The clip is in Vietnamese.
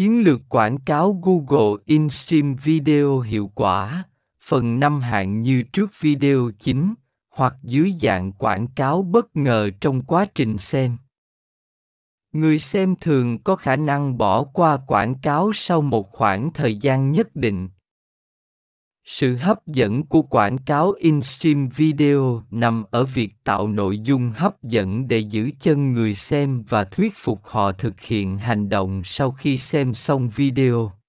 Chiến lược quảng cáo Google InStream Video hiệu quả, phần năm hạng như trước video chính, hoặc dưới dạng quảng cáo bất ngờ trong quá trình xem. Người xem thường có khả năng bỏ qua quảng cáo sau một khoảng thời gian nhất định. Sự hấp dẫn của quảng cáo in-stream video nằm ở việc tạo nội dung hấp dẫn để giữ chân người xem và thuyết phục họ thực hiện hành động sau khi xem xong video.